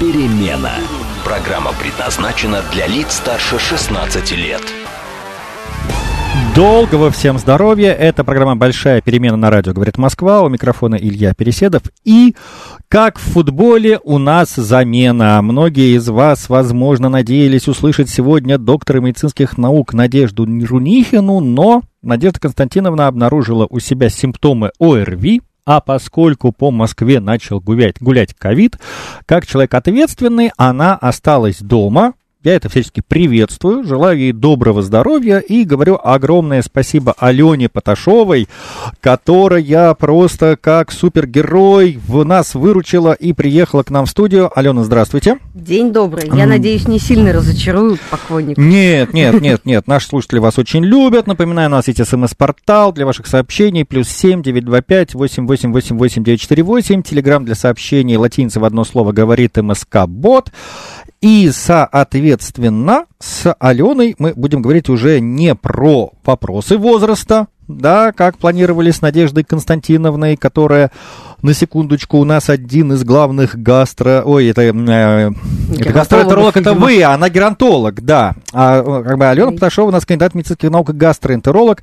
перемена». Программа предназначена для лиц старше 16 лет. Долгого всем здоровья. Это программа «Большая перемена» на радио «Говорит Москва». У микрофона Илья Переседов. И, как в футболе, у нас замена. Многие из вас, возможно, надеялись услышать сегодня доктора медицинских наук Надежду Рунихину, но Надежда Константиновна обнаружила у себя симптомы ОРВИ, а поскольку по Москве начал гулять, гулять ковид, как человек ответственный, она осталась дома, я это всячески приветствую, желаю ей доброго здоровья и говорю огромное спасибо Алене Поташовой, которая просто как супергерой в нас выручила и приехала к нам в студию. Алена, здравствуйте. День добрый. Я надеюсь, не сильно разочарую поклонников. Нет, нет, нет, нет. Наши слушатели вас очень любят. Напоминаю, у нас есть смс-портал для ваших сообщений. Плюс семь девять два пять восемь восемь восемь восемь девять четыре восемь. Телеграмм для сообщений латиница в одно слово говорит МСК Бот. И, соответственно, с Аленой мы будем говорить уже не про вопросы возраста, да, как планировали с Надеждой Константиновной, которая, на секундочку, у нас один из главных гастро... Ой, это, э, это гастроэнтеролог, это вы, а она геронтолог, да. А как бы Алена Поташова у нас кандидат медицинских наук и гастроэнтеролог.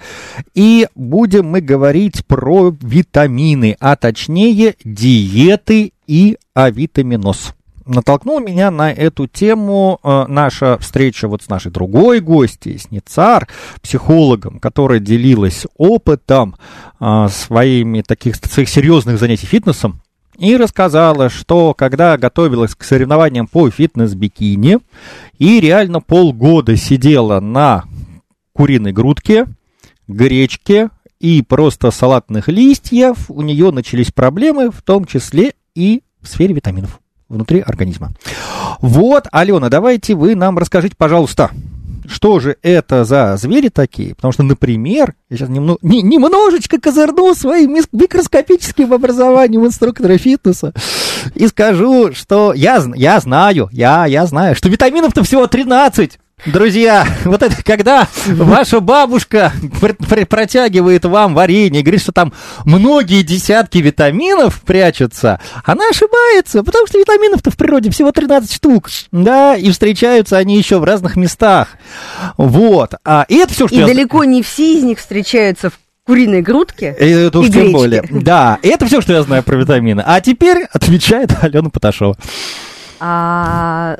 И будем мы говорить про витамины, а точнее диеты и авитаминоз натолкнул меня на эту тему э, наша встреча вот с нашей другой гостьей, с Ницар, психологом, которая делилась опытом э, своими таких своих серьезных занятий фитнесом, и рассказала, что когда готовилась к соревнованиям по фитнес-бикини и реально полгода сидела на куриной грудке, гречке и просто салатных листьев, у нее начались проблемы, в том числе и в сфере витаминов внутри организма. Вот, Алена, давайте вы нам расскажите, пожалуйста, что же это за звери такие? Потому что, например, я сейчас немного, не, немножечко козырну своим микроскопическим образованием инструктора фитнеса и скажу, что я, я знаю, я, я знаю, что витаминов-то всего 13. Друзья, вот это когда ваша бабушка протягивает вам варенье и говорит, что там многие десятки витаминов прячутся, она ошибается, потому что витаминов-то в природе всего 13 штук, да, и встречаются они еще в разных местах. Вот. А, и это все, что И я... далеко не все из них встречаются в куриной грудке и это уж и тем более. Да, это все, что я знаю про витамины. А теперь отвечает Алена Поташова. А,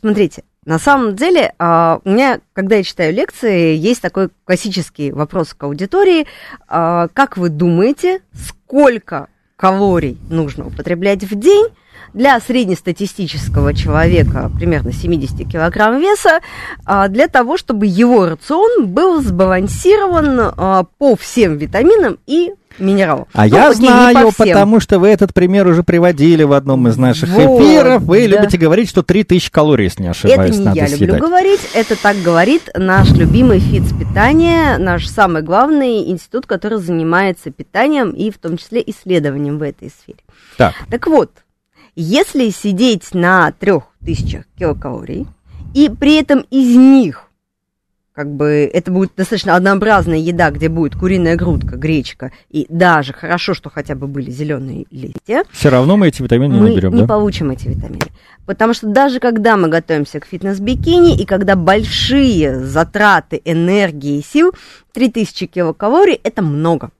смотрите, на самом деле, а, у меня, когда я читаю лекции, есть такой классический вопрос к аудитории. А, как вы думаете, сколько калорий нужно употреблять в день для среднестатистического человека примерно 70 килограмм веса, а, для того, чтобы его рацион был сбалансирован по всем витаминам и минералов. А Ну, я окей, знаю, потому что вы этот пример уже приводили в одном из наших Вот, эфиров. Вы да. любите говорить, что 3000 калорий, если не Это ошибаюсь, не надо я люблю съедать. говорить, это так говорит наш любимый ФИЦ питания, наш самый главный институт, который занимается питанием и в том числе исследованием в этой сфере. Так, Так вот, если сидеть на 3000 килокалорий, и при этом из них как бы это будет достаточно однообразная еда, где будет куриная грудка, гречка, и даже хорошо, что хотя бы были зеленые листья, все равно мы эти витамины не мы наберем, не да? получим эти витамины. Потому что даже когда мы готовимся к фитнес-бикини, и когда большие затраты энергии и сил, 3000 килокалорий – это много.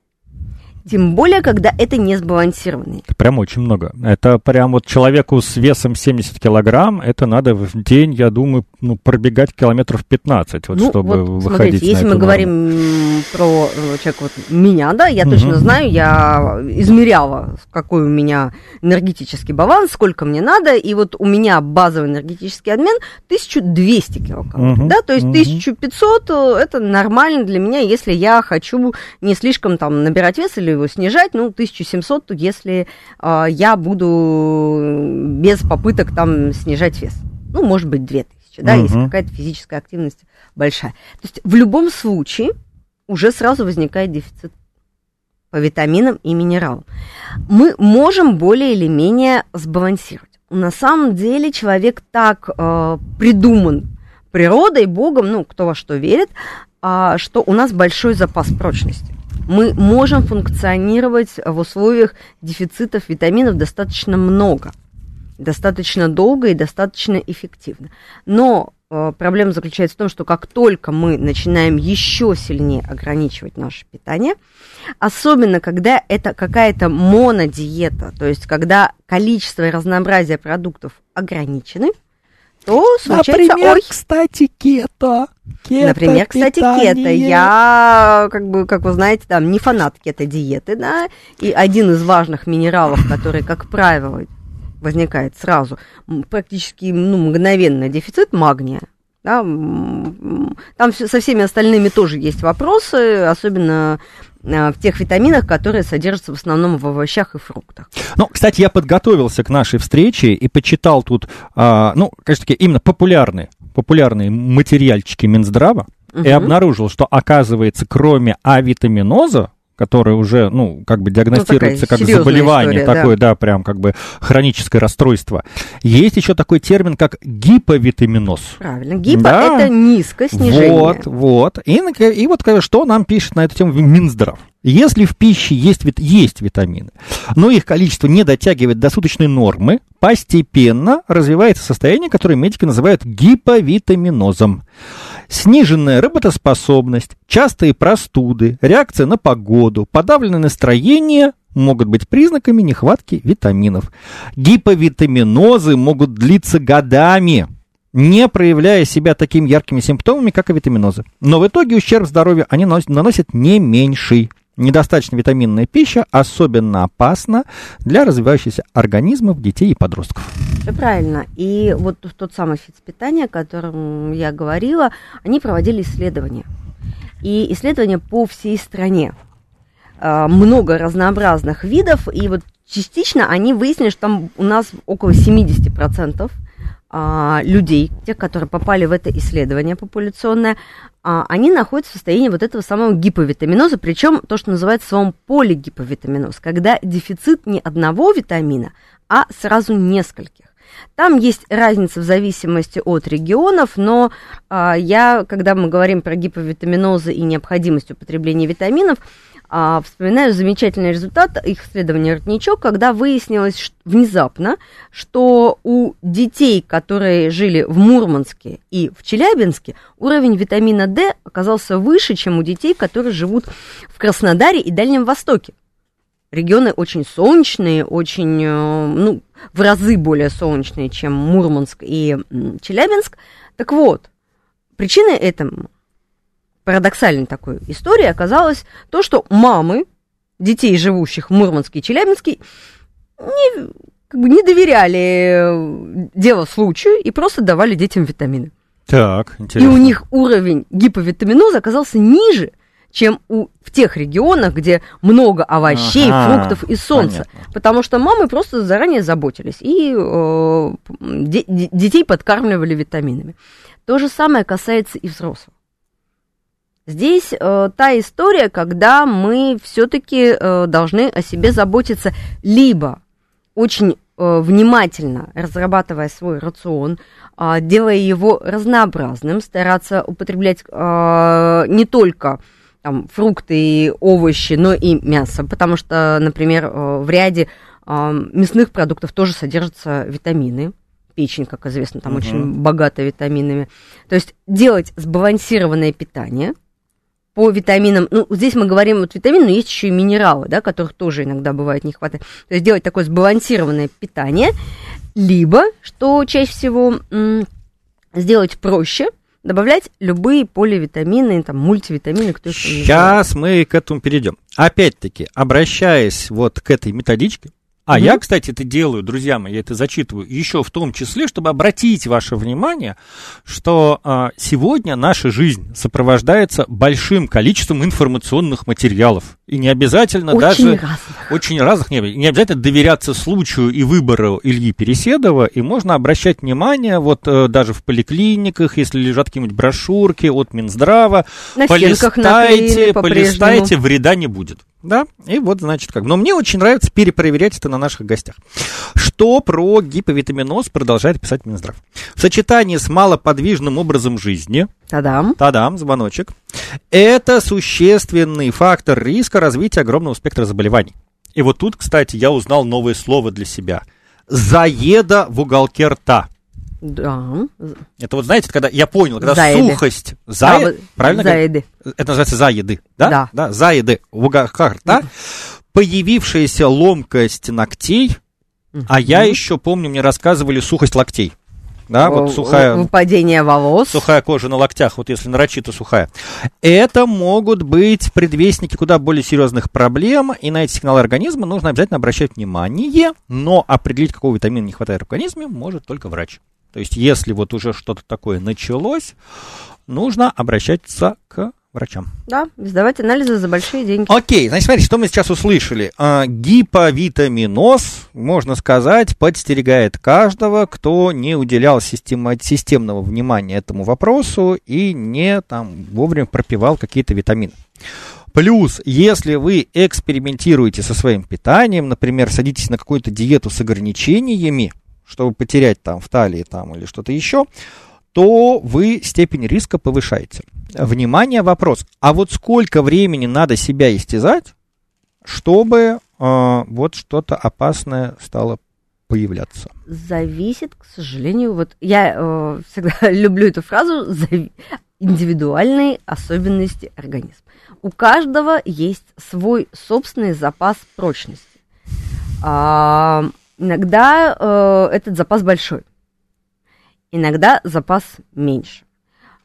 Тем более, когда это не сбалансированный. Прям очень много. Это прям вот человеку с весом 70 килограмм, это надо в день, я думаю, ну, пробегать километров 15, вот, ну, чтобы вот, выходить смотрите, на если мы норму. говорим про э, человека вот меня, да, я Мгм. точно знаю, я измеряла, какой у меня энергетический баланс, сколько мне надо, и вот у меня базовый энергетический обмен 1200 килокалорий, Мгм, да, то есть мгм. 1500 э, это нормально для меня, если я хочу не слишком там набирать вес или его снижать, ну, 1700, если а, я буду без попыток там снижать вес. ну, может быть, 2000, да, Мгм. если какая-то физическая активность большая. То есть в любом случае уже сразу возникает дефицит по витаминам и минералам. Мы можем более или менее сбалансировать. На самом деле человек так э, придуман природой, Богом, ну, кто во что верит, а, что у нас большой запас прочности. Мы можем функционировать в условиях дефицитов витаминов достаточно много, достаточно долго и достаточно эффективно. Но э, проблема заключается в том, что как только мы начинаем еще сильнее ограничивать наше питание, особенно когда это какая-то монодиета, то есть когда количество и разнообразие продуктов ограничены, то случается ой, кстати, кето. Например, кстати, кето. Я, как бы, как вы знаете, там не фанат кето-диеты, да, и один из важных минералов, который, как правило, возникает сразу, практически ну, мгновенно дефицит магния. Да, там со всеми остальными тоже есть вопросы, особенно а, в тех витаминах, которые содержатся в основном в овощах и фруктах. Ну, кстати, я подготовился к нашей встрече и почитал тут, а, ну, конечно, именно популярные, популярные материальчики Минздрава и Мгм. обнаружил, что, оказывается, кроме авитаминоза, который уже, ну, как бы диагностируется как серьезная заболевание, история, такое, да. прям как бы хроническое расстройство, есть еще такой термин, как гиповитаминоз. Правильно. Гипо Да. это низкое снижение. Вот, вот. И, и вот что нам пишет на эту тему Минздрав. Если в пище есть, есть витамины, но их количество не дотягивает до суточной нормы, постепенно развивается состояние, которое медики называют гиповитаминозом. Сниженная работоспособность, частые простуды, реакция на погоду, подавленное настроение могут быть признаками нехватки витаминов. Гиповитаминозы могут длиться годами, не проявляя себя такими яркими симптомами, как и витаминозы. Но в итоге ущерб здоровью они наносят не меньший. Недостаточно витаминная пища особенно опасна для развивающихся организмов детей и подростков. Все правильно. И вот тот самый фитспитание, о котором я говорила, они проводили исследования. И исследования по всей стране. А, Много разнообразных видов, и вот частично они выяснили, что там у нас около 70% а, людей, тех, которые попали в это исследование популяционное, а, они находятся в состоянии вот этого самого гиповитаминоза, причем то, что называется словом полигиповитаминоз, когда дефицит не одного витамина, а сразу нескольких. Там есть разница в зависимости от регионов, но а, я, когда мы говорим про гиповитаминозы и необходимость употребления витаминов, а, вспоминаю замечательный результат их исследования «Родничок», когда выяснилось ш- внезапно, что у детей, которые жили в Мурманске и в Челябинске, уровень витамина D оказался выше, чем у детей, которые живут в Краснодаре и Дальнем Востоке. Регионы очень солнечные, очень, э, ну, в разы более солнечные, чем Мурманск и Челябинск. Так вот, причиной этому парадоксальной такой истории оказалось то, что мамы детей, живущих в Мурманске и Челябинске, не, как бы не доверяли э, дело случаю и просто давали детям витамины. Так, И интересно. у них уровень гиповитаминоза оказался ниже, чем у, в тех регионах, где много овощей, Ага, фруктов и солнца. понятно. Потому что мамы просто заранее заботились и э, де- детей подкармливали витаминами. То же самое касается и взрослых. Здесь э, та история, когда мы все-таки э, должны о себе заботиться либо очень э, внимательно разрабатывая свой рацион, а, делая его разнообразным, стараться употреблять а, не только там, фрукты и овощи, но и мясо, потому что, например, э, в ряде а, мясных продуктов тоже содержатся витамины. Печень, как известно, там Мгм. очень богата витаминами. То есть делать сбалансированное питание по витаминам. Ну, здесь мы говорим вот витамины, но есть еще и минералы, да, которых тоже иногда бывает не хватает. То есть делать такое сбалансированное питание, либо, что чаще всего сделать проще, добавлять любые поливитамины, там, мультивитамины, кто. Сейчас мы к этому перейдем. Опять-таки, обращаясь вот к этой методичке, а Мгм. я, кстати, это делаю, друзья мои, я это зачитываю еще в том числе, чтобы обратить ваше внимание, что а, сегодня наша жизнь сопровождается большим количеством информационных материалов. И не обязательно Очень даже... разных. Очень разных. Не, не обязательно доверяться случаю и выбору Ильи Переседова. И можно обращать внимание, вот э, даже в поликлиниках, если лежат какие-нибудь брошюрки от Минздрава, На полистайте, по-прежнему. полистайте, вреда не будет. Да, и вот, значит, как. Но мне очень нравится перепроверять это на наших гостях. Что про гиповитаминоз продолжает писать Минздрав? В сочетании с малоподвижным образом жизни, Тадам. Тадам, звоночек. Это существенный фактор риска развития огромного спектра заболеваний. И вот тут, кстати, я узнал новое слово для себя. Заеда в уголке рта. Да. Это вот, знаете, когда я понял, когда Заеды. сухость, А, зае- вот правильно? Заеды. это называется заеды, да? Да. заеды в уголках рта, появившаяся ломкость ногтей, а я еще помню, мне рассказывали сухость локтей. Да, вот сухая, Выпадение волос. сухая кожа на локтях, вот если нарочито сухая. Это могут быть предвестники куда более серьезных проблем, и на эти сигналы организма нужно обязательно обращать внимание, но определить, какого витамина не хватает в организме, может только врач. То есть, если вот уже что-то такое началось, нужно обращаться к врачам. Да, сдавать анализы за большие деньги. Окей, значит, смотрите, что мы сейчас услышали. А, гиповитаминоз, можно сказать, подстерегает каждого, кто не уделял система- системного внимания этому вопросу и не там вовремя пропивал какие-то витамины. Плюс, если вы экспериментируете со своим питанием, например, садитесь на какую-то диету с ограничениями, чтобы потерять там в талии там или что-то еще, то вы степень риска повышаете. Внимание, вопрос. А вот сколько времени надо себя истязать, чтобы э, вот что-то опасное стало появляться? Зависит, к сожалению, вот я э, всегда люблю эту фразу, индивидуальные особенности организма. У каждого есть свой собственный запас прочности. Иногда э, этот запас большой, иногда запас меньше.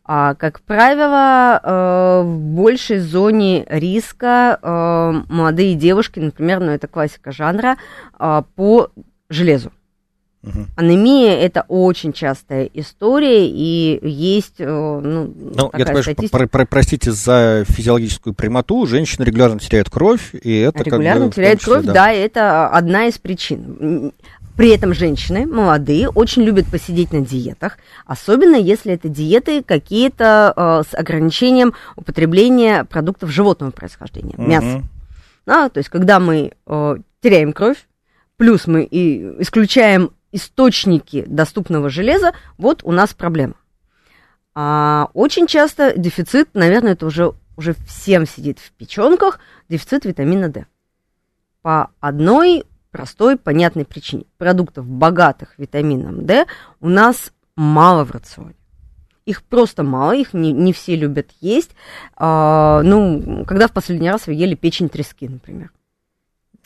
А, как правило, э, в большей зоне риска э, молодые девушки, например, ну это классика жанра, а, по железу. Мгм. Анемия это очень частая история, и есть э, ну, Ну, такая я конечно, статистика. про- про- простите за физиологическую прямоту, женщины регулярно теряют кровь, и это как бы Регулярно в том теряет числе, кровь, да. это одна из причин. При этом женщины, молодые, очень любят посидеть на диетах, особенно если это диеты какие-то э, с ограничением употребления продуктов животного происхождения, Мгм. мяса. Да, то есть, когда мы э, теряем кровь, плюс мы и исключаем источники доступного железа, вот у нас проблема. А очень часто дефицит, наверное, это уже, уже всем сидит в печенках, дефицит витамина D. По одной простой, понятной причине. Продуктов, богатых витамином D, у нас мало в рационе. Их просто мало, их не, не все любят есть. А, ну, когда в последний раз вы ели печень трески, например.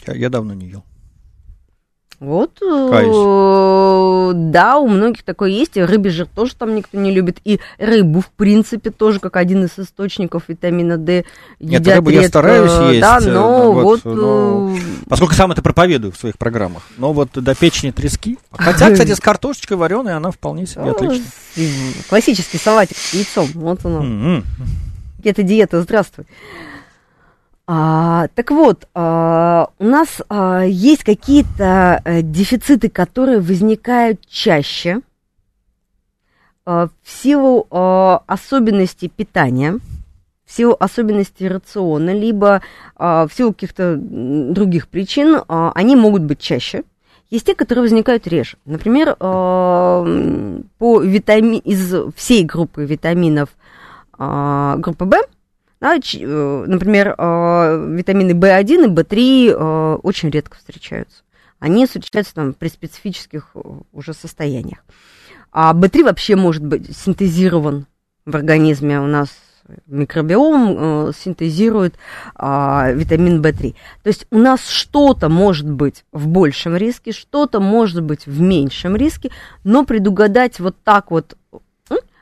Я, я давно не ел. Вот, Каюсь. э, да, у многих такое есть, и рыбий жир тоже там никто не любит, и рыбу, в принципе, тоже как один из источников витамина D Нет, едят рыбу я редко, стараюсь есть, да, э, но вот, вот, но- э, Поскольку сам это проповедую в своих программах. Но вот до печени трески. Хотя, кстати, с картошечкой вареной она вполне себе отлично. классический салатик с яйцом, вот оно, М-м. это диета, здравствуй. А, так вот, а, у нас а, есть какие-то э, дефициты, которые возникают чаще а, в силу а, особенностей питания, в силу особенностей рациона, либо а, в силу каких-то других причин, а, они могут быть чаще. Есть те, которые возникают реже. Например, а, по витами... из всей группы витаминов а, группы В, да, э, например, э, витамины В1 и В3 э, очень редко встречаются. Они встречаются там при специфических уже состояниях. А В3 вообще может быть синтезирован в организме. У нас микробиом синтезирует а, витамин В3. То есть у нас что-то может быть в большем риске, что-то может быть в меньшем риске, но предугадать вот так вот...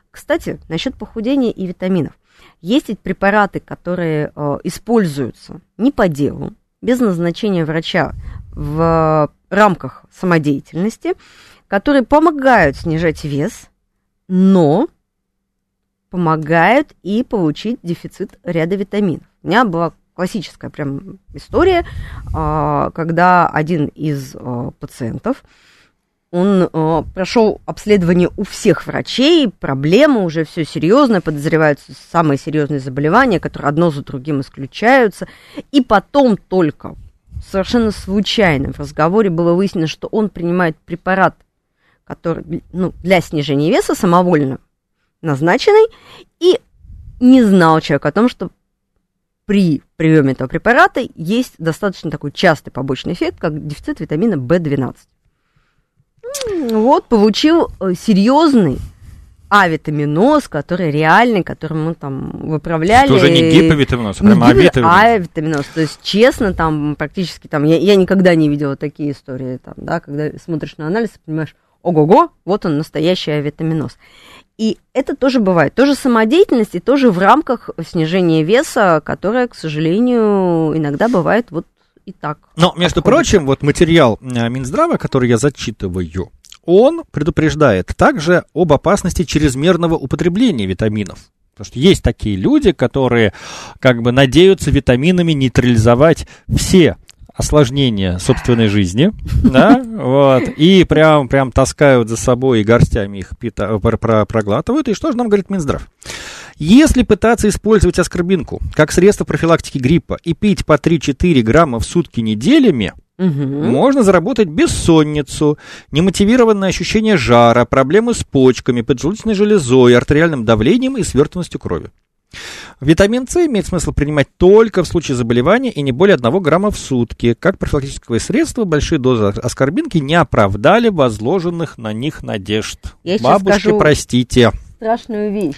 Кстати, насчет похудения и витаминов. Есть ведь препараты, которые э, используются не по делу, без назначения врача в рамках самодеятельности, которые помогают снижать вес, но помогают и получить дефицит ряда витаминов. У меня была классическая прям история, а, когда один из а, пациентов, он э, прошел обследование у всех врачей, проблемы уже все серьезно, подозреваются самые серьезные заболевания, которые одно за другим исключаются. И потом только совершенно случайно в разговоре было выяснено, что он принимает препарат, который ну, для снижения веса самовольно назначенный, и не знал человек о том, что при приеме этого препарата есть достаточно такой частый побочный эффект, как дефицит витамина В12. Вот, получил э, серьезный авитаминоз, который реальный, который мы там выправляли. Что уже не гиповитаминоз, а прямо авитаминоз. авитаминоз. То есть, честно, там практически там, я, я никогда не видела такие истории, там, да, когда смотришь на анализ, понимаешь, ого-го, вот он настоящий авитаминоз. И это тоже бывает. Тоже самодеятельность и тоже в рамках снижения веса, которое, к сожалению, иногда бывает вот и так. Но, между отходит. прочим, вот материал э, Минздрава, который я зачитываю, он предупреждает также об опасности чрезмерного употребления витаминов. Потому что есть такие люди, которые как бы надеются витаминами нейтрализовать все осложнения собственной жизни, да, вот, и прям, прям таскают за собой и горстями их пита, проглатывают. И что же нам говорит Минздрав? Если пытаться использовать аскорбинку как средство профилактики гриппа и пить по 3-4 грамма в сутки неделями, Угу. Можно заработать бессонницу, немотивированное ощущение жара, проблемы с почками, поджелудочной железой, артериальным давлением и свертываемостью крови. Витамин С имеет смысл принимать только в случае заболевания и не более 1 грамма в сутки. Как профилактическое средство, большие дозы аскорбинки не оправдали возложенных на них надежд. Я Бабушки, простите. Страшную вещь.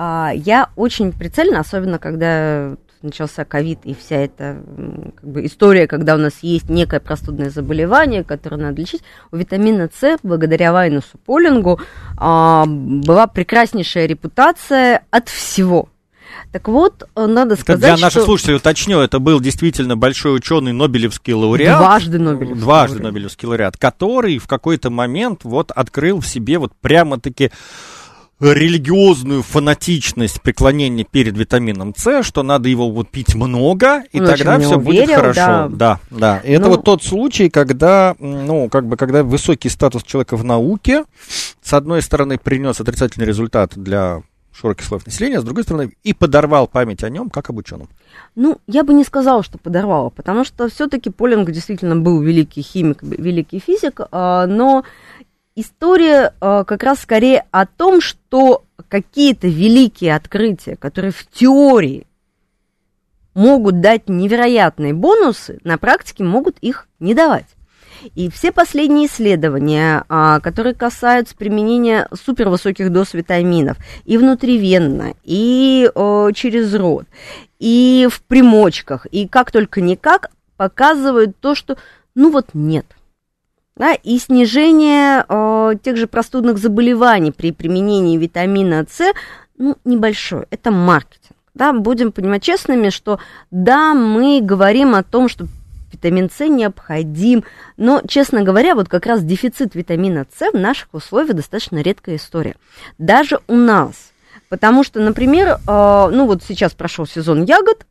А, я очень прицельно, особенно когда начался ковид и вся эта как бы, история, когда у нас есть некое простудное заболевание, которое надо лечить, у витамина С, благодаря Вайнусу Полингу, а, была прекраснейшая репутация от всего. Так вот, надо сказать, Для наших что... слушателей уточню, это был действительно большой ученый, Нобелевский лауреат. Дважды Нобелевский Дважды лауреат. Нобелевский лауреат, который в какой-то момент вот открыл в себе вот прямо-таки религиозную фанатичность преклонения перед витамином С, что надо его вот пить много, и Он тогда все будет верил, хорошо. Да, да. да. И ну, это вот тот случай, когда, ну, как бы, когда высокий статус человека в науке, с одной стороны, принес отрицательный результат для широких слоев населения, с другой стороны, и подорвал память о нем как об ученом. Ну, я бы не сказала, что подорвала, потому что все-таки Полинг действительно был великий химик, великий физик, а, но история э, как раз скорее о том, что какие-то великие открытия, которые в теории могут дать невероятные бонусы, на практике могут их не давать. И все последние исследования, а, которые касаются применения супервысоких доз витаминов и внутривенно, и через рот, и в примочках, и как только никак, показывают то, что ну вот нет да, и снижение э, тех же простудных заболеваний при применении витамина С, ну, небольшое, это маркетинг. Да, будем понимать честными, что да, мы говорим о том, что витамин С необходим, но, честно говоря, вот как раз дефицит витамина С в наших условиях достаточно редкая история. Даже у нас. Потому что, например, э, ну вот сейчас прошел сезон ягод,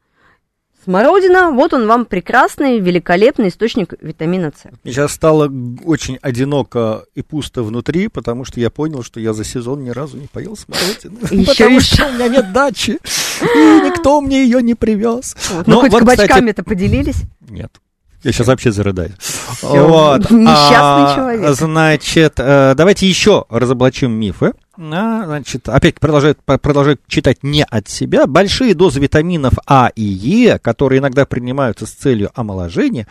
Смородина, вот он вам прекрасный, великолепный источник витамина С. Сейчас стало очень одиноко и пусто внутри, потому что я понял, что я за сезон ни разу не поел смородину. Потому что у меня нет дачи, и никто мне ее не привез. Ну, хоть кабачками-то поделились? Нет. Я сейчас вообще зарыдаю. Вот. Несчастный а, человек. Значит, э, давайте еще разоблачим мифы. А, значит, опять продолжает, продолжает читать не от себя. Большие дозы витаминов А и Е, которые иногда принимаются с целью омоложения,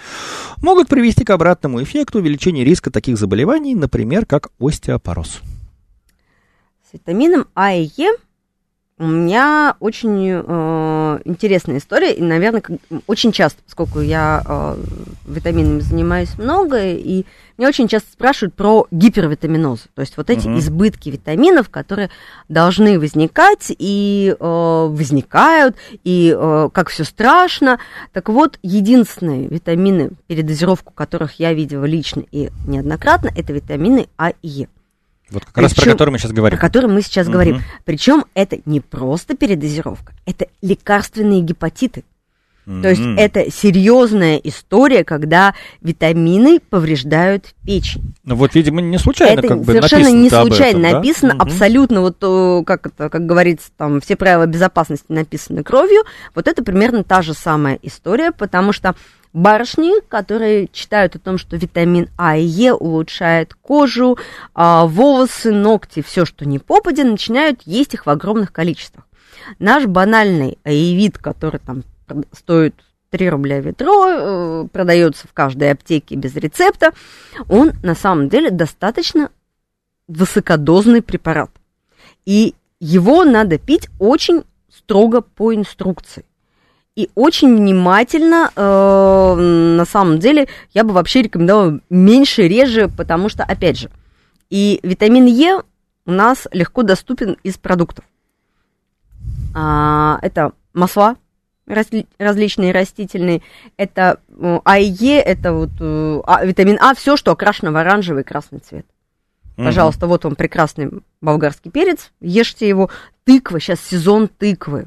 могут привести к обратному эффекту увеличения риска таких заболеваний, например, как остеопороз. С витамином А и Е у меня очень э, интересная история, и, наверное, очень часто, поскольку я э, витаминами занимаюсь много, и меня очень часто спрашивают про гипервитаминоз, то есть вот эти uh-huh. избытки витаминов, которые должны возникать и э, возникают, и э, как все страшно. Так вот, единственные витамины, передозировку которых я видела лично и неоднократно, это витамины А и Е. Вот как Причем, раз про который мы сейчас говорим. Про который мы сейчас угу. говорим. Причем это не просто передозировка, это лекарственные гепатиты. Mm-hmm. То есть это серьезная история, когда витамины повреждают печень. Ну вот, видимо, не случайно это как бы совершенно написано не случайно этом, да? написано, Мгм. абсолютно вот э, как это, как говорится, там все правила безопасности написаны кровью. Вот это примерно та же самая история, потому что барышни, которые читают о том, что витамин А и Е улучшает кожу, а, волосы, ногти, все, что не попадя, начинают есть их в огромных количествах. Наш банальный аевит, который там стоит 3 рубля ведро, э, продается в каждой аптеке без рецепта, он на самом деле достаточно высокодозный препарат. И его надо пить очень строго по инструкции. И очень внимательно, э, на самом деле, я бы вообще рекомендовала меньше, реже, потому что, опять же, и витамин Е у нас легко доступен из продуктов. А, это масла разли- различные растительные, это э, А и Е, это вот э, а- витамин А, все, что окрашено в оранжевый и красный цвет. Пожалуйста, вот вам прекрасный болгарский перец, ешьте его. Тыква, сейчас сезон тыквы.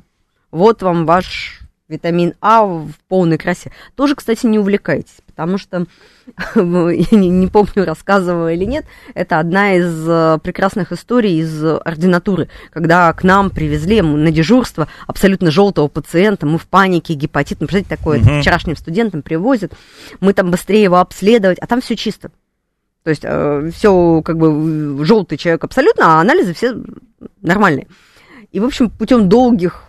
Вот вам ваш витамин А в полной красе. Тоже, кстати, не увлекайтесь, потому что, я не, не помню, рассказывала или нет, это одна из э, прекрасных историй из ординатуры, когда к нам привезли на дежурство абсолютно желтого пациента, мы в панике, гепатит, ну, представляете, такое Мгм. вчерашним студентам привозят, мы там быстрее его обследовать, а там все чисто. То есть все как бы желтый человек абсолютно, а анализы все нормальные. И, в общем, путем долгих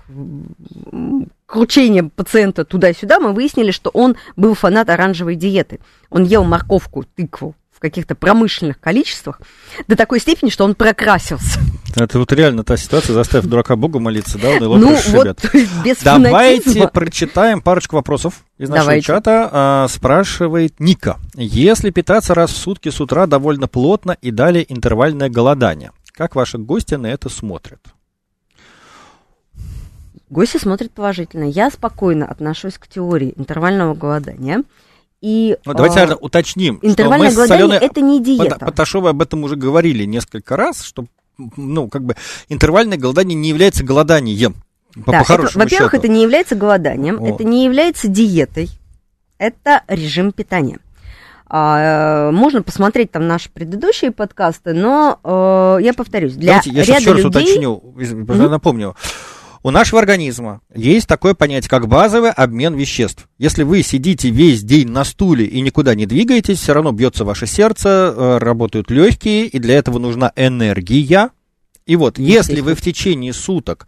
кручения пациента туда-сюда мы выяснили, что он был фанат оранжевой диеты. Он ел морковку, тыкву в каких-то промышленных количествах до такой степени, что он прокрасился. Это вот реально та ситуация, заставив дурака Богу молиться, да, он и Ну, вот без Давайте фанатизма. прочитаем парочку вопросов из нашего Давайте. чата. А, спрашивает Ника. Если питаться раз в сутки с утра довольно плотно и далее интервальное голодание, как ваши гости на это смотрят? Гости смотрят положительно. Я спокойно отношусь к теории интервального голодания. И, Ну, давайте, а, наверное, уточним, что интервальное мы с голодание Аленой это не диета. Пот- Поташовой об этом уже говорили несколько раз, что ну, как бы интервальное голодание не является голоданием. По, Да, по это- во-первых, это не является голоданием, Вот. это не является диетой, это режим питания. А, можно посмотреть там наши предыдущие подкасты, но э, я повторюсь, для Давайте я сейчас ряда еще раз людей... уточню, напомню. У нашего организма есть такое понятие, как базовый обмен веществ. Если вы сидите весь день на стуле и никуда не двигаетесь, все равно бьется ваше сердце, э, работают легкие, и для этого нужна энергия. И вот, если вы в течение суток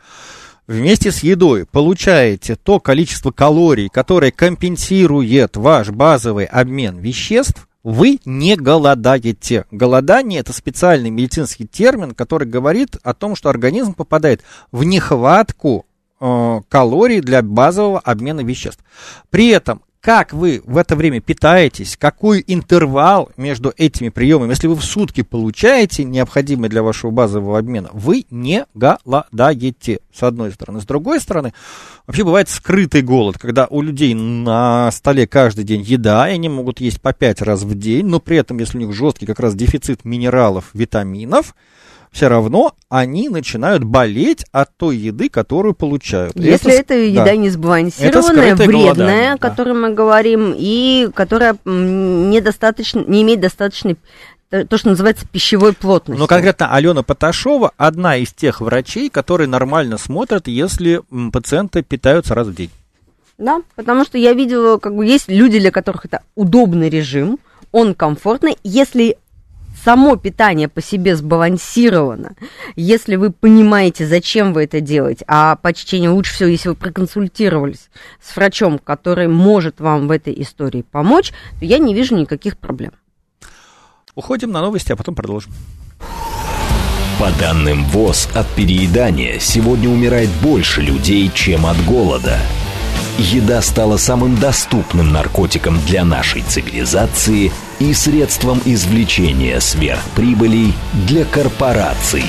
вместе с едой получаете то количество калорий, которое компенсирует ваш базовый обмен веществ, вы не голодаете. Голодание это специальный медицинский термин, который говорит о том, что организм попадает в нехватку э, калорий для базового обмена веществ. При этом как вы в это время питаетесь, какой интервал между этими приемами, если вы в сутки получаете необходимый для вашего базового обмена, вы не голодаете, с одной стороны. С другой стороны, вообще бывает скрытый голод, когда у людей на столе каждый день еда, и они могут есть по пять раз в день, но при этом, если у них жесткий как раз дефицит минералов, витаминов, все равно они начинают болеть от той еды, которую получают. Если это, да. еда не сбалансированная, вредная, голодание, о да. которой мы говорим, и которая недостаточно, не имеет достаточной, э, то, что называется, пищевой плотности. Но конкретно Алена Поташова одна из тех врачей, которые нормально смотрят, если пациенты питаются раз в день. Да, потому что я видела, как бы есть люди, для которых это удобный режим, он комфортный. Если само питание по себе сбалансировано, если вы понимаете, зачем вы это делаете, а по чтению лучше всего, если вы проконсультировались с врачом, который может вам в этой истории помочь, то я не вижу никаких проблем. Уходим на новости, а потом продолжим. По данным ВОЗ, от переедания сегодня умирает больше людей, чем от голода. Еда стала самым доступным наркотиком для нашей цивилизации и средством извлечения сверхприбылей для корпораций.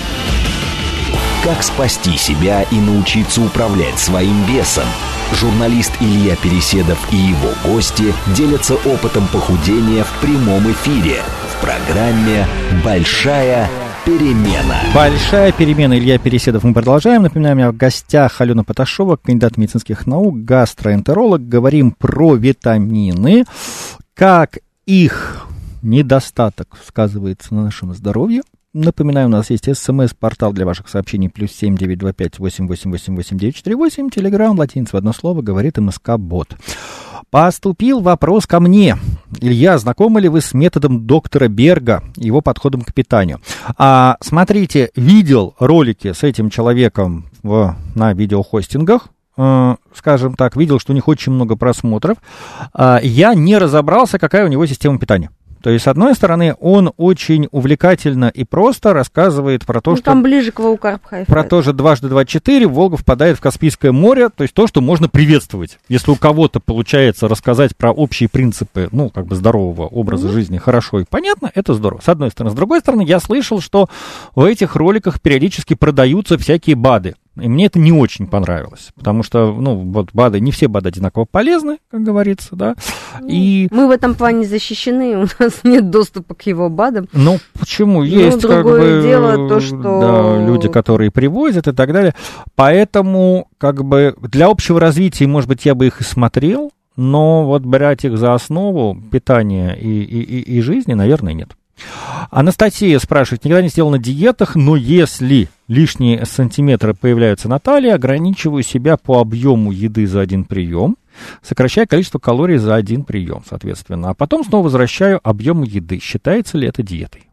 Как спасти себя и научиться управлять своим весом? Журналист Илья Переседов и его гости делятся опытом похудения в прямом эфире в программе «Большая Перемена. Большая перемена. Илья Переседов. Мы продолжаем. Напоминаем, у меня в гостях Алена Поташова, кандидат медицинских наук, гастроэнтеролог. Говорим про витамины, как их недостаток сказывается на нашем здоровье. Напоминаю, у нас есть смс-портал для ваших сообщений плюс семь девять два пять восемь восемь восемь восемь девять четыре восемь. Телеграмм, латиница в одно слово, говорит МСК-бот. Поступил вопрос ко мне. Илья, знакомы ли вы с методом доктора Берга, его подходом к питанию? А, смотрите, видел ролики с этим человеком в, на видеохостингах, э, скажем так, видел, что у них очень много просмотров. Э, я не разобрался, какая у него система питания. То есть, с одной стороны, он очень увлекательно и просто рассказывает про то, Ну, что... там ближе к Ваукарп Про то же дважды два четыре Волга впадает в Каспийское море, то есть то, что можно приветствовать. Если у кого-то получается рассказать про общие принципы, ну, как бы здорового образа жизни хорошо и понятно, это здорово. С одной стороны. С другой стороны, я слышал, что в этих роликах периодически продаются всякие БАДы. И мне это не очень понравилось, потому что, ну, вот БАДы, не все БАДы одинаково полезны, как говорится, да, и... Мы в этом плане защищены, у нас нет доступа к его БАДам. Ну, почему? Есть как другое бы, дело то, что- да, люди, которые привозят и так далее. Поэтому, как бы, для общего развития, может быть, я бы их и смотрел, но вот брать их за основу питания и, и, и, и жизни, наверное, нет. Анастасия спрашивает, никогда не сделал на диетах, но если лишние сантиметры появляются на талии, ограничиваю себя по объему еды за один прием, сокращая количество калорий за один прием, соответственно, а потом снова возвращаю объем еды. Считается ли это диетой?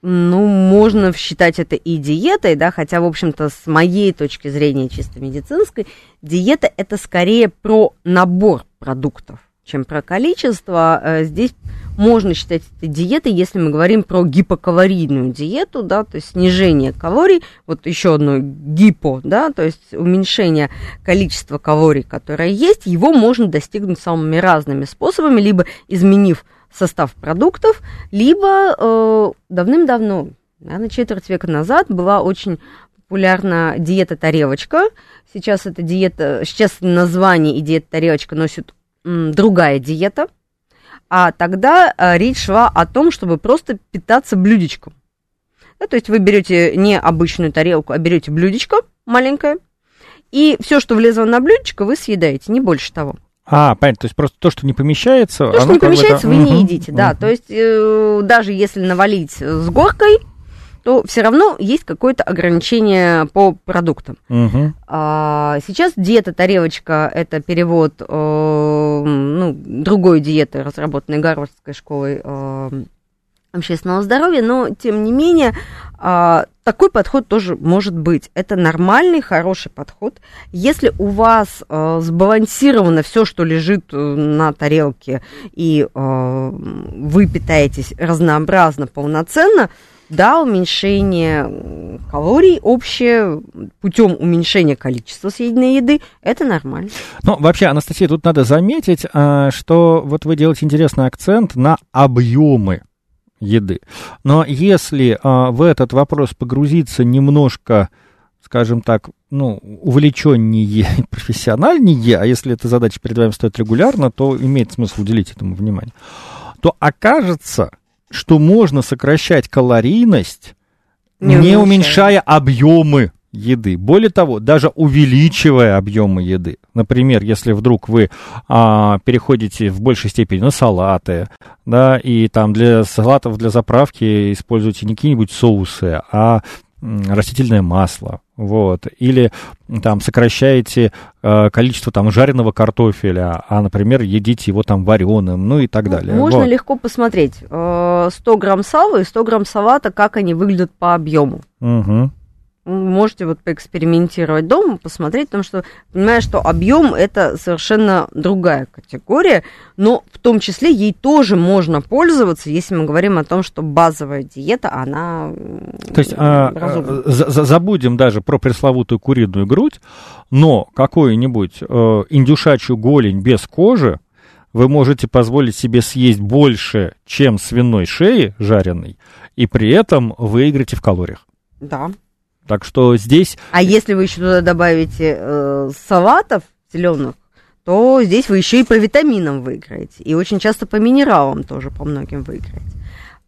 Ну, можно считать это и диетой, да, хотя, в общем-то, с моей точки зрения чисто медицинской, диета это скорее про набор продуктов, чем про количество. Э, Здесь можно считать это диетой, если мы говорим про гипокалорийную диету, да, то есть снижение калорий, вот еще одно гипо, да, то есть уменьшение количества калорий, которое есть, его можно достигнуть самыми разными способами, либо изменив состав продуктов, либо э, давным-давно, наверное, четверть века назад была очень популярна диета тарелочка. Сейчас эта диета, сейчас название и диета тарелочка носит другая диета. А тогда э, речь шла о том, чтобы просто питаться блюдечком. Да, то есть вы берете не обычную тарелку, а берете блюдечко маленькое, и все, что влезло на блюдечко, вы съедаете, не больше того. А, понятно, то есть просто то, что не помещается... То, что не помещается, да, вы не едите, да. мгм. То есть э, даже если навалить с горкой, то все равно есть какое-то ограничение по продуктам. Мгм. А, сейчас диета тарелочка это перевод э, ну, другой диеты, разработанной Гарвардской школой э, общественного здоровья, но тем не менее а, такой подход тоже может быть. Это нормальный, хороший подход. Если у вас э, сбалансировано все, что лежит э, на тарелке, и э, вы питаетесь разнообразно, полноценно, да, уменьшение калорий общее путем уменьшения количества съеденной еды, это нормально. Ну, вообще, Анастасия, тут надо заметить, а, что вот вы делаете интересный акцент на объемы еды. Но если а, в этот вопрос погрузиться немножко, скажем так, ну, увлеченнее, профессиональнее, а если эта задача перед вами стоит регулярно, то имеет смысл уделить этому внимание, то окажется, что можно сокращать калорийность, Не не, уменьшая. объемы еды. Более того, даже увеличивая объемы еды. Например, если вдруг вы а, переходите в большей степени на салаты, да, и там для салатов, для заправки используете не какие-нибудь соусы, а м, растительное масло, вот, или там сокращаете э, количество там жареного картофеля, а, например, едите его там вареным, ну и так далее. Можно Вот. легко посмотреть. э, 100 грамм сала и 100 грамм салата, как они выглядят по объему. Мгм. Можете вот поэкспериментировать дома, посмотреть, потому что понимаю, что объем это совершенно другая категория, но в том числе ей тоже можно пользоваться, если мы говорим о том, что базовая диета, она То есть а, разумна. а, за- за- забудем даже про пресловутую куриную грудь, но какую-нибудь э, индюшачью голень без кожи вы можете позволить себе съесть больше, чем свиной шеи жареной, и при этом выиграете в калориях. Да. Так что здесь А если вы еще туда добавите э, салатов зеленых, то здесь вы еще и по витаминам выиграете. И очень часто по минералам тоже по многим выиграете.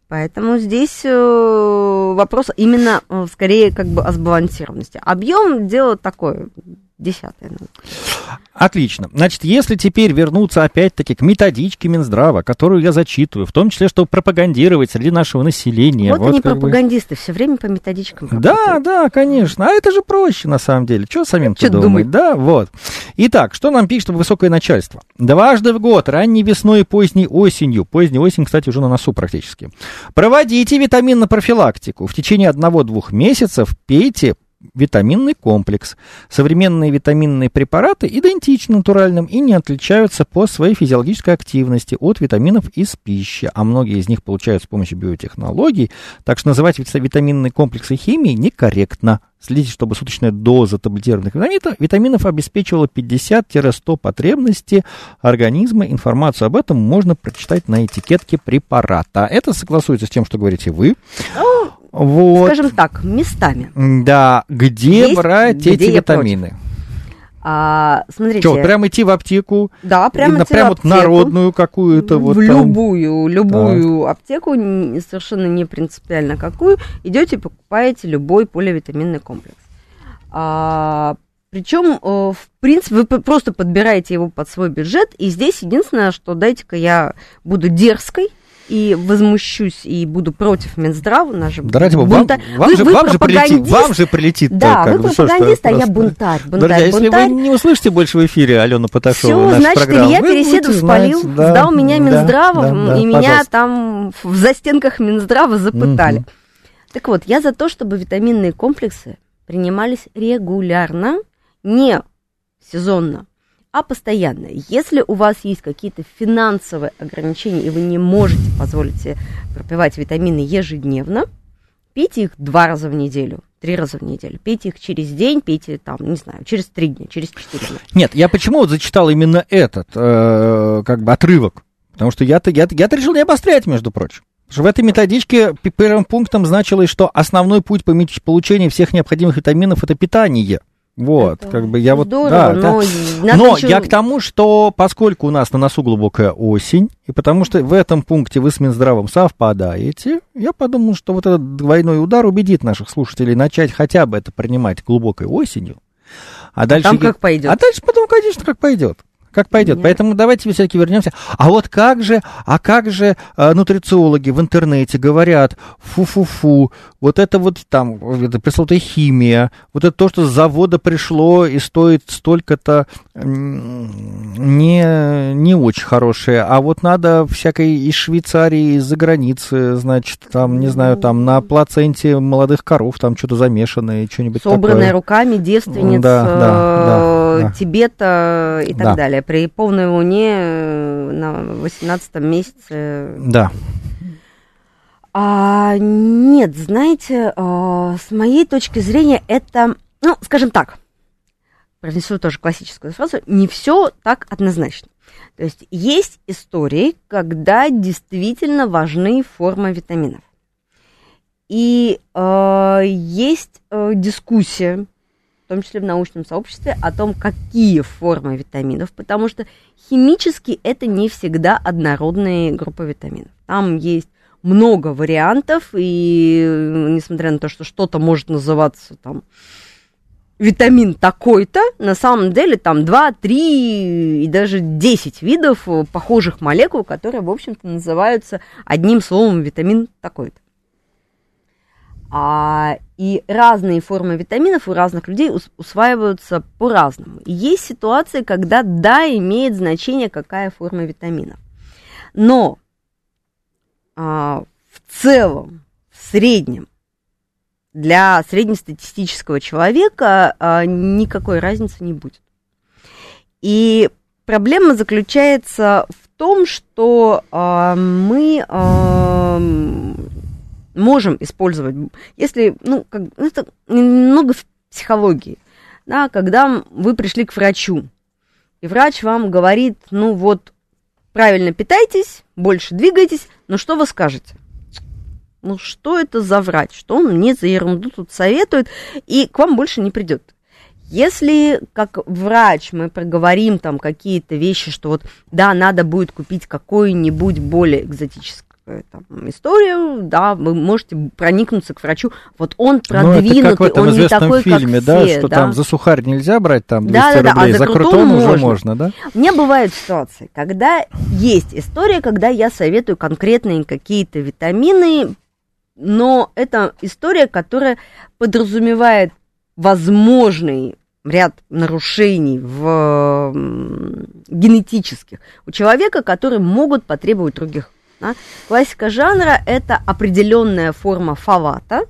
Поэтому здесь э, вопрос именно э, скорее как бы о сбалансированности. Объем дело такое, десятое. Ну. Отлично. Значит, если теперь вернуться опять-таки к методичке Минздрава, которую я зачитываю, в том числе, чтобы пропагандировать среди нашего населения. Вот, вот они пропагандисты, бы... все время по методичкам. Да, работают. да, конечно. А это же проще на самом деле. Что самим Что думать? Да, вот. Итак, что нам пишет высокое начальство? Дважды в год, ранней весной и поздней осенью, поздней осень, кстати, уже на носу практически, проводите витаминную профилактику. В течение одного-двух месяцев пейте витаминный комплекс. Современные витаминные препараты идентичны натуральным и не отличаются по своей физиологической активности от витаминов из пищи, а многие из них получают с помощью биотехнологий, так что называть витаминные комплексы химией некорректно. Следите, чтобы суточная доза таблетированных витаминов, витаминов обеспечивала 50-100 потребностей организма. Информацию об этом можно прочитать на этикетке препарата. Это согласуется с тем, что говорите вы. Вот. Скажем так, местами. Да, где Есть, брать где эти витамины? А, смотрите. Что, прям идти в аптеку? Да, прямо идти прям в аптеку. вот народную какую-то в вот любую, любую так. аптеку, совершенно не принципиально какую, идете покупаете любой поливитаминный комплекс. А, причем, э, в принципе, вы просто подбираете его под свой бюджет, и здесь единственное, что дайте-ка я буду дерзкой, и возмущусь и буду против Минздрава, наш да ради бога, бунта... вам, вы, же, вы вам, же прилетит, вам же прилетит. Да, вы пропагандист, а я бунтарь. бунтарь Друзья, если вы не услышите больше в эфире Алену Поташову, Все, значит, программу, Илья Переседов спалил, да, сдал меня Минздравом, да, да, и пожалуйста. меня там в застенках Минздрава запытали. Угу. Так вот, я за то, чтобы витаминные комплексы принимались регулярно, не сезонно, а постоянно. Если у вас есть какие-то финансовые ограничения, и вы не можете позволить себе пропивать витамины ежедневно, пейте их два раза в неделю, три раза в неделю. Пейте их через день, пейте там, не знаю, через три дня, через четыре дня. Нет, я почему вот зачитал именно этот, э, как бы, отрывок? Потому что я-то, я-то, я-то решил не обострять, между прочим. В этой методичке первым пунктом значилось, что основной путь получения всех необходимых витаминов – это питание. Вот, это как бы я вот... Здорово, да, но да. но еще... я к тому, что поскольку у нас на носу глубокая осень, и потому что в этом пункте вы с Минздравом совпадаете, я подумал, что вот этот двойной удар убедит наших слушателей начать хотя бы это принимать глубокой осенью. А, а дальше... Там как пойдет. А дальше потом, конечно, как пойдет как пойдет. Нет. Поэтому давайте все-таки вернемся. А вот как же, а как же э, нутрициологи в интернете говорят, фу-фу-фу, вот это вот там, это пресловутая химия, вот это то, что с завода пришло и стоит столько-то не, не очень хорошее, а вот надо всякой из Швейцарии, из-за границы, значит, там, не знаю, там на плаценте молодых коров там что-то замешанное, что-нибудь Собранное такое. руками девственниц да, да, да, да. Тибета и так да. далее при полной луне э, на 18 месяце. Да. А, нет, знаете, а, с моей точки зрения это, ну, скажем так, произнесу тоже классическую фразу, не все так однозначно. То есть есть истории, когда действительно важны формы витаминов. И э, есть э, дискуссия том числе в научном сообществе, о том, какие формы витаминов, потому что химически это не всегда однородные группы витаминов. Там есть много вариантов, и несмотря на то, что что-то может называться там витамин такой-то, на самом деле там 2, 3 и даже 10 видов похожих молекул, которые, в общем-то, называются одним словом витамин такой-то. А, и разные формы витаминов у разных людей усваиваются по-разному. Есть ситуации, когда да, имеет значение, какая форма витаминов. Но а, в целом, в среднем, для среднестатистического человека а, никакой разницы не будет. И проблема заключается в том, что а, мы а, можем использовать, если, ну, как, ну, это немного в психологии, да, когда вы пришли к врачу, и врач вам говорит, ну вот, правильно питайтесь, больше двигайтесь, но что вы скажете? Ну, что это за врач? Что он мне за ерунду тут советует, и к вам больше не придет. Если как врач мы проговорим там какие-то вещи, что вот да, надо будет купить какое-нибудь более экзотическое там, историю, да, вы можете проникнуться к врачу. Вот он продвинутый, ну, это как в этом он не такой, фильме, как да, все, что да. там за сухарь нельзя брать там 200 Да, да, да, а рублей, за за крутой крутой уже можно. можно, да? У меня бывают ситуации, когда есть история, когда я советую конкретные какие-то витамины, но это история, которая подразумевает возможный ряд нарушений в генетических у человека, которые могут потребовать других. Да. Классика жанра – это определенная форма фалата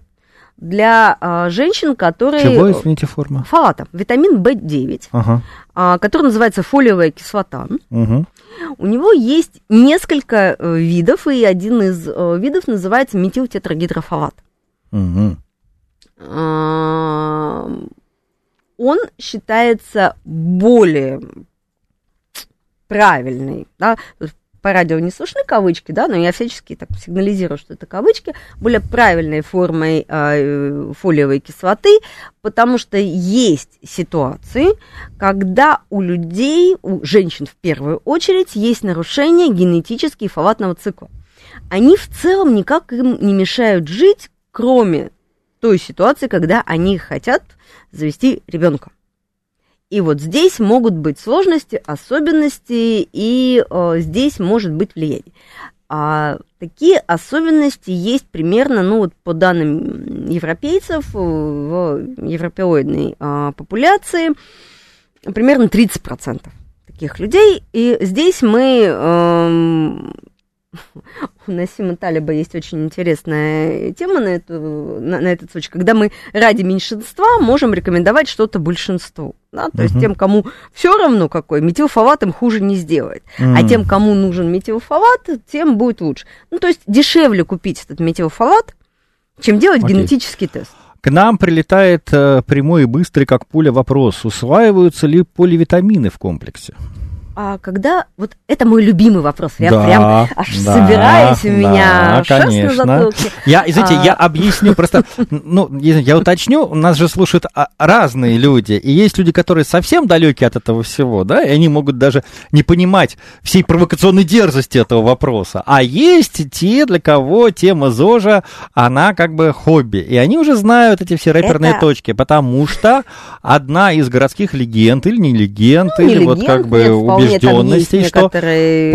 для а, женщин, которые... Чего, извините, форма? Фалата, витамин В9, Ага. а, который называется фолиевая кислота. Угу. У него есть несколько э, видов, и один из э, видов называется метилтетрагидрофалат. Угу. А, Он считается более правильный, да, по радио не слышны кавычки, да, но я всячески так сигнализирую, что это кавычки, более правильной формой э, фолиевой кислоты, потому что есть ситуации, когда у людей, у женщин в первую очередь, есть нарушение генетически фолатного цикла. Они в целом никак им не мешают жить, кроме той ситуации, когда они хотят завести ребенка. И вот здесь могут быть сложности, особенности, и э, здесь может быть влияние. А такие особенности есть примерно, ну вот по данным европейцев, э, в европеоидной э, популяции примерно 30% таких людей. И здесь мы эм, у Насима Талиба есть очень интересная тема на, эту, на, на этот случай, когда мы ради меньшинства можем рекомендовать что-то большинству. Да? То есть Мгм. тем, кому все равно какой, метилфолат им хуже не сделает. А М. тем, кому нужен метилфолат, тем будет лучше. Ну, то есть дешевле купить этот метилфолат, чем делать Окей. генетический тест. К нам прилетает э, прямой и быстрый, как пуля, вопрос. Усваиваются ли поливитамины в комплексе? А когда... Вот это мой любимый вопрос. Я Да, прям аж да, собираюсь, у да, меня шерсть конечно. на затылке. Я, извините, А. я объясню просто, ну, я уточню, у нас же слушают а, разные люди, и есть люди, которые совсем далеки от этого всего, да, и они могут даже не понимать всей провокационной дерзости этого вопроса, а есть те, для кого тема ЗОЖа, она как бы хобби, и они уже знают эти все рэперные Это- точки, потому что одна из городских легенд, или не легенд, Ну, не или вот легенд, как бы нет, есть убежденностей, что некоторые-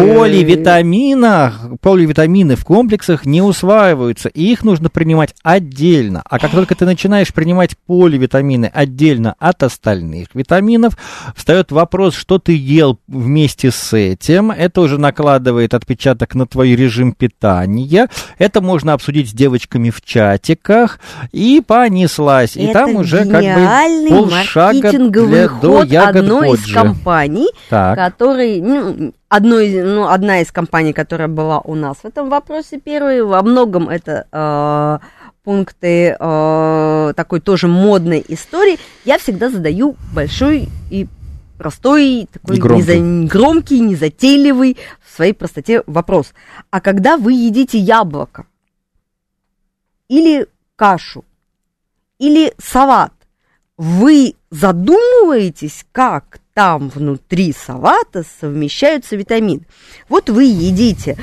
поливитамины в комплексах не усваиваются, и их нужно принимать отдельно. А как только ты начинаешь принимать поливитамины отдельно от остальных витаминов, встает вопрос, что ты ел вместе с этим. Это уже накладывает отпечаток на твой режим питания. Это можно обсудить с девочками в чатиках. И понеслась. И Это там уже как бы полшага для, до ягод одной из компаний, Так. Который, ну, одной, ну, одна из компаний, которая была у нас в этом вопросе первой, во многом это э, пункты э, такой тоже модной истории, я всегда задаю большой и простой, такой Громкий. неза- громкий, незатейливый в своей простоте вопрос. А когда вы едите яблоко? Или кашу? Или салат, вы задумываетесь, как там внутри салата совмещаются витамины. Вот вы едите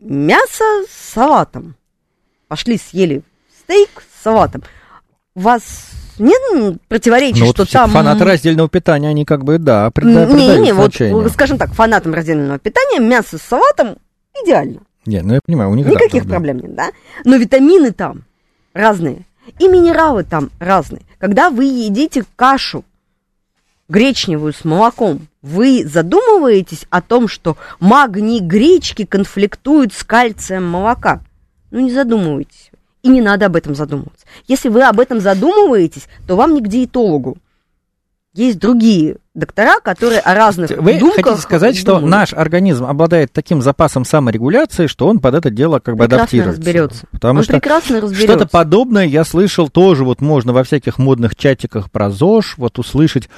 мясо с салатом. Пошли съели стейк с салатом. У вас нет противоречий, Ну, вот что все там... фанаты раздельного питания, они как бы, да, прида- Не, придают не, вот, значение. скажем так, фанатам раздельного питания мясо с салатом идеально. Не, ну я понимаю, у них да, Никаких да, да. проблем нет, да? Но витамины там разные. И минералы там разные. Когда вы едите кашу гречневую с молоком, вы задумываетесь о том, что магний гречки конфликтует с кальцием молока? Ну, не задумывайтесь. И не надо об этом задумываться. Если вы об этом задумываетесь, то вам не к диетологу. Есть другие доктора, которые о разных Вы думках хотите сказать, что думают. наш организм обладает таким запасом саморегуляции, что он под это дело как бы прекрасно адаптируется? разберется. Потому Он что прекрасно разберется. что-то подобное я слышал тоже, вот можно во всяких модных чатиках про ЗОЖ вот услышать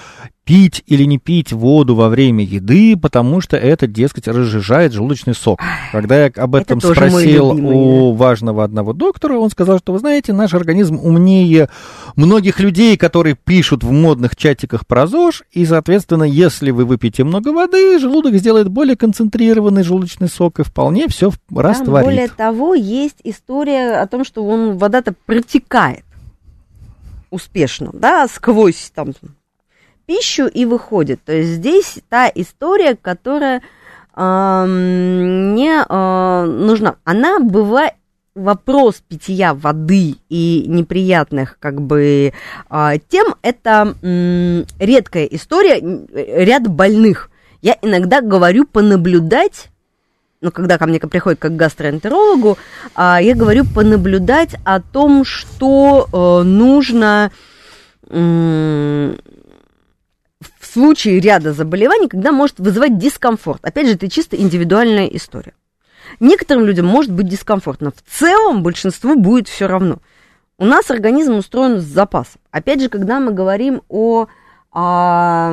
пить или не пить воду во время еды, потому что это, дескать, разжижает желудочный сок. Когда я об этом мой спросил любимый, у важного одного доктора, он сказал, что, вы знаете, наш организм умнее многих людей, которые пишут в модных чатиках про ЗОЖ, и, за- Соответственно, если вы выпьете много воды, желудок сделает более концентрированный желудочный сок и вполне все растворит. Там, более того, есть история о том, что он, вода-то протекает успешно, да, сквозь там пищу и выходит. То есть здесь та история, которая э, не э, нужна. Она бывает вопрос питья воды и неприятных как бы э, тем это редкая история ряд больных. Я иногда говорю понаблюдать ну, когда ко мне приходит как гастроэнтерологу, а, я говорю понаблюдать о том, что э, нужно в случае ряда заболеваний, когда может вызывать дискомфорт. Опять же, это чисто индивидуальная история. Некоторым людям может быть дискомфортно. В целом большинству будет все равно. У нас организм устроен с запасом. Опять же, когда мы говорим о, о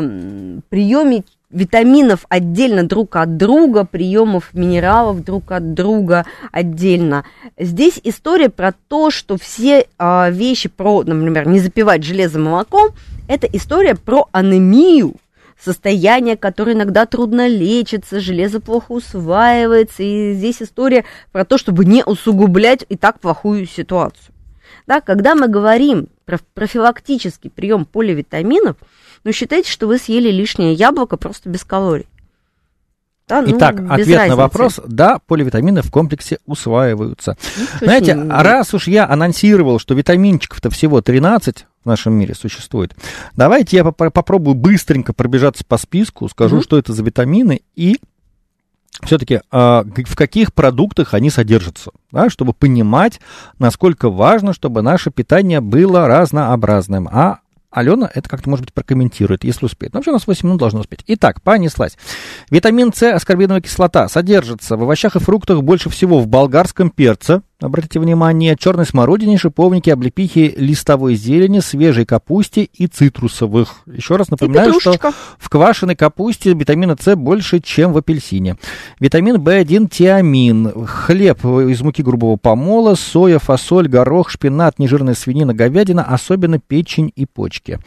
приеме витаминов отдельно друг от друга, приемов минералов друг от друга отдельно. Здесь история про то, что все э, вещи про, например, не запивать железом молоком, это история про анемию, состояние, которое иногда трудно лечится, железо плохо усваивается, и здесь история про то, чтобы не усугублять и так плохую ситуацию. Да, когда мы говорим про профилактический прием поливитаминов, ну, считайте, что вы съели лишнее яблоко просто без калорий. Да, ну, Итак, ответ разницы. на вопрос, да, поливитамины в комплексе усваиваются. Ну, Знаете, ним... раз уж я анонсировал, что витаминчиков-то всего 13 в нашем мире существует, давайте я поп- попробую быстренько пробежаться по списку, скажу, mm-hmm. что это за витамины и все-таки э, в каких продуктах они содержатся, да, чтобы понимать, насколько важно, чтобы наше питание было разнообразным, а Алена это как-то, может быть, прокомментирует, если успеет. Но вообще у нас 8 минут должно успеть. Итак, понеслась. Витамин С, аскорбиновая кислота, содержится в овощах и фруктах больше всего в болгарском перце, обратите внимание, черной смородине, шиповнике, облепихе, листовой зелени, свежей капусте и цитрусовых. Еще раз напоминаю, что в квашеной капусте витамина С больше, чем в апельсине. Витамин В1 тиамин, хлеб из муки грубого помола, соя, фасоль, горох, шпинат, нежирная свинина, говядина, особенно печень и почки.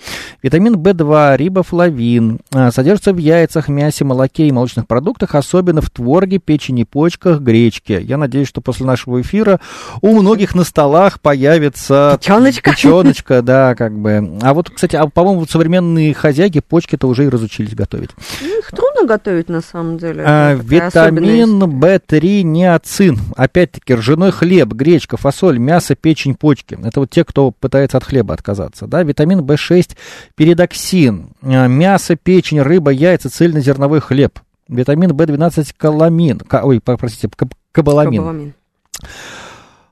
Витамин В2, рибофлавин, а, содержится в яйцах, мясе, молоке и молочных продуктах, особенно в творге, печени, почках, гречке. Я надеюсь, что после нашего эфира у многих на столах появится печеночка. Печеночка, да, как бы. А вот, кстати, а, по-моему, современные хозяйки почки-то уже и разучились готовить. Ну, их трудно готовить, на самом деле. А, витамин В3 неоцин. Опять-таки, ржаной хлеб, гречка, фасоль, мясо, печень, почки. Это вот те, кто пытается от хлеба отказаться. Да? Витамин В6 передоксин. А, мясо, печень, рыба, яйца, цельнозерновой хлеб. Витамин В12 каламин. Ой, простите, кабаламин. кабаламин.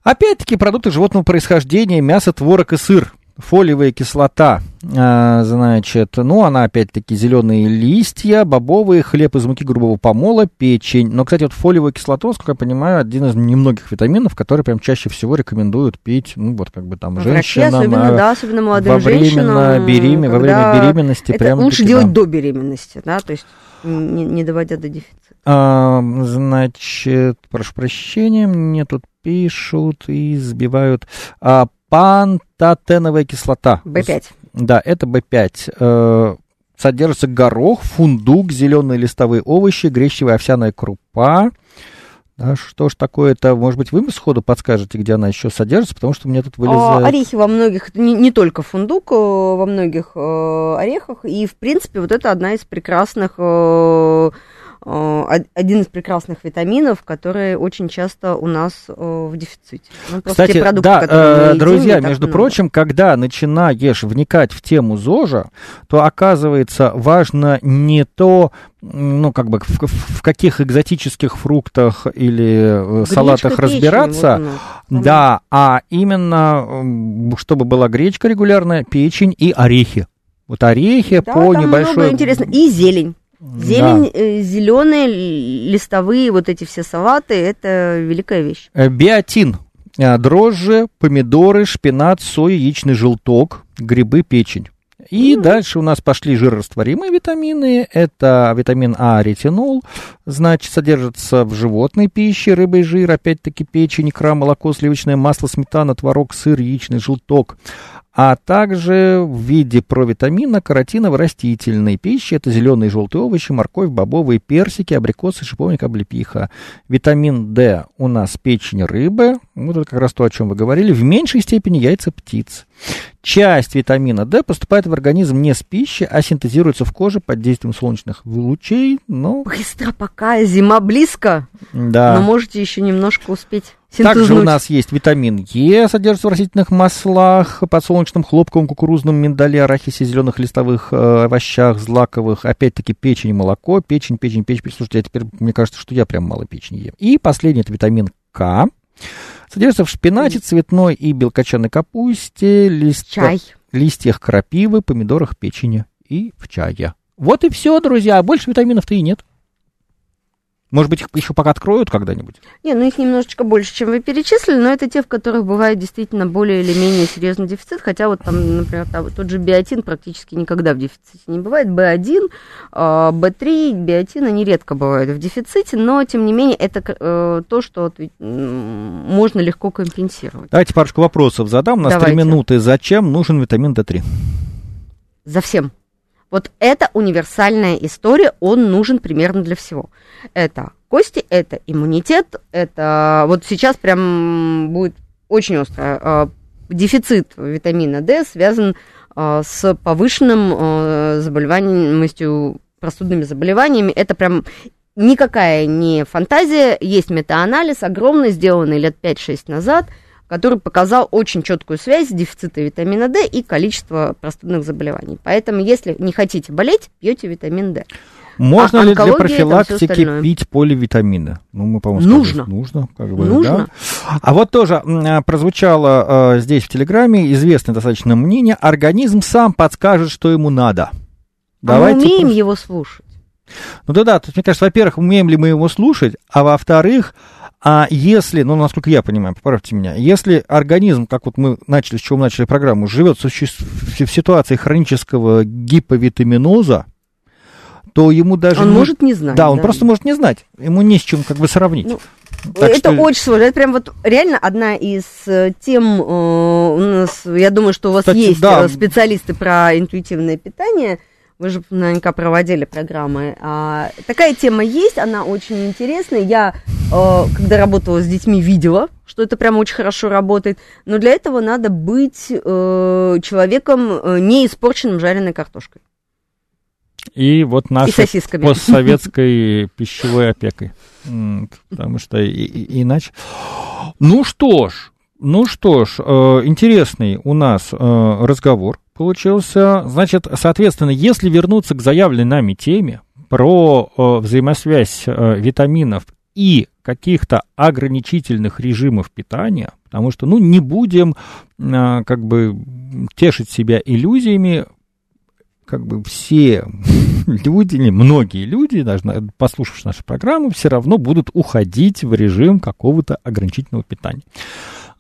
Опять-таки продукты животного происхождения, мясо, творог и сыр. Фолиевая кислота, а, значит, ну, она опять-таки зеленые листья, бобовые, хлеб из муки грубого помола, печень. Но, кстати, вот фолиевую кислоту, насколько я понимаю, один из немногих витаминов, которые прям чаще всего рекомендуют пить, ну, вот как бы там женщинам. особенно, да, особенно молодым во женщинам. Беремен, во время беременности. Это прям лучше делать до беременности, да, то есть не, не доводя до дефицита. А, значит, прошу прощения, мне тут пишут и сбивают. А, пантотеновая кислота. В5. Да, это В5. Э, содержится горох, фундук, зеленые листовые овощи, гречневая овсяная крупа. Да, что ж такое-то, может быть, вы сходу подскажете, где она еще содержится, потому что мне тут вылезает... А, орехи во многих, не, не только фундук, э, во многих э, орехах, и, в принципе, вот это одна из прекрасных Э, один из прекрасных витаминов, которые очень часто у нас э, в дефиците. Ну, Кстати, продукты, да, э, едим, друзья, между много. прочим, когда начинаешь вникать в тему ЗОЖа, то оказывается важно не то, ну, как бы, в, в каких экзотических фруктах или гречка, салатах разбираться, печень, вот да, а именно, чтобы была гречка регулярная, печень и орехи. Вот орехи да, по небольшой... Много интересно. И зелень. Зелень, да. Э, зеленые, листовые, вот эти все салаты, это великая вещь. Э, биотин. Э, дрожжи, помидоры, шпинат, соя, яичный желток, грибы, печень. И mm. дальше у нас пошли жирорастворимые витамины. Это витамин А, ретинол, значит, содержится в животной пище, рыба и жир, опять-таки печень, икра, молоко, сливочное масло, сметана, творог, сыр, яичный желток. А также в виде провитамина каротина в растительной пище. Это зеленые и желтые овощи, морковь, бобовые, персики, абрикосы, шиповник, облепиха. Витамин D у нас печень рыбы. Вот это как раз то, о чем вы говорили. В меньшей степени яйца птиц. Часть витамина D поступает в организм не с пищи, а синтезируется в коже под действием солнечных лучей. Но... Быстро, пока зима близко. Да. Но можете еще немножко успеть. Также у нас есть витамин Е, содержится в растительных маслах, подсолнечном, хлопковом, кукурузном миндале, арахисе, зеленых листовых э, овощах, злаковых. Опять-таки печень и молоко. Печень, печень, печень. Слушайте, а теперь мне кажется, что я прям мало печени ем. И последний это витамин К. Содержится в шпинате, цветной и белкочанной капусте, лист... Чай. листьях крапивы, помидорах, печени и в чае. Вот и все, друзья. Больше витаминов-то и нет. Может быть, их еще пока откроют когда-нибудь? Не, ну их немножечко больше, чем вы перечислили, но это те, в которых бывает действительно более или менее серьезный дефицит, хотя вот там, например, там, тот же биотин практически никогда в дефиците не бывает, B1, B3, биотин, они редко бывают в дефиците, но, тем не менее, это э, то, что можно легко компенсировать. Давайте парочку вопросов задам, у нас три минуты. Зачем нужен витамин D3? За всем. Вот это универсальная история, он нужен примерно для всего. Это кости, это иммунитет, это вот сейчас прям будет очень острый э, дефицит витамина D связан э, с повышенным э, заболеваемостью простудными заболеваниями. Это прям никакая не фантазия, есть метаанализ огромный, сделанный лет 5-6 назад – который показал очень четкую связь дефицита витамина D и количества простудных заболеваний. Поэтому, если не хотите болеть, пьете витамин D. Можно а ли для профилактики пить поливитамины? Ну, мы, по-моему, Нужно. Сказали, нужно. Как бы, нужно. Да? А вот тоже а, прозвучало э, здесь в Телеграме известное достаточно мнение. Организм сам подскажет, что ему надо. Давайте а мы умеем просто... его слушать. Ну да, да. Тут, мне кажется, во-первых, умеем ли мы его слушать, а во-вторых, а если, ну, насколько я понимаю, поправьте меня, если организм, как вот мы начали, с чего мы начали программу, живет в, ситуации хронического гиповитаминоза, то ему даже... Он не, может не знать. Да, он да. просто может не знать. Ему не с чем как бы сравнить. Ну, это что... очень сложно. Это прям вот реально одна из э, тем, э, у нас, я думаю, что у вас Кстати, есть да. Э, специалисты про интуитивное питание – вы же наверняка проводили программы. А, такая тема есть, она очень интересная. Я, э, когда работала с детьми, видела, что это прям очень хорошо работает. Но для этого надо быть э, человеком, э, не испорченным жареной картошкой. И вот нашей постсоветской пищевой опекой. Потому что иначе... Ну что ж, ну что ж, э, интересный у нас э, разговор получился. Значит, соответственно, если вернуться к заявленной нами теме про э, взаимосвязь витаминов и каких-то ограничительных режимов питания, потому что, ну, не будем как бы тешить себя иллюзиями, как бы все люди, или многие люди, даже послушав нашу программу, все равно будут уходить в режим какого-то ограничительного питания.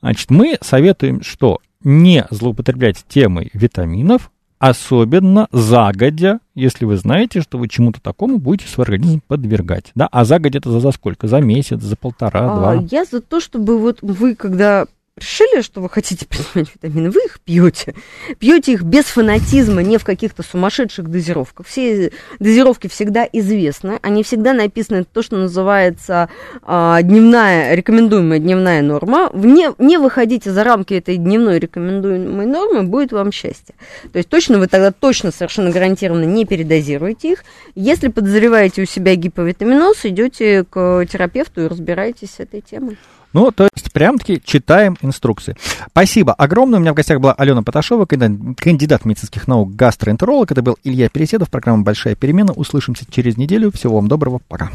Значит, мы советуем, что не злоупотреблять темой витаминов, особенно загодя, если вы знаете, что вы чему-то такому будете свой организм подвергать. Да? А загодя это за, за сколько? За месяц, за полтора, а, два? Я за то, чтобы вот вы, когда решили, что вы хотите принимать витамины, вы их пьете. Пьете их без фанатизма, не в каких-то сумасшедших дозировках. Все дозировки всегда известны, они всегда написаны то, что называется а, дневная, рекомендуемая дневная норма. Не, не выходите за рамки этой дневной рекомендуемой нормы, будет вам счастье. То есть точно вы тогда точно совершенно гарантированно не передозируете их. Если подозреваете у себя гиповитаминоз, идете к терапевту и разбираетесь с этой темой. Ну, то есть, прям-таки читаем инструкции. Спасибо огромное. У меня в гостях была Алена Поташова, кандидат медицинских наук, гастроэнтеролог. Это был Илья Переседов, программа «Большая перемена». Услышимся через неделю. Всего вам доброго. Пока.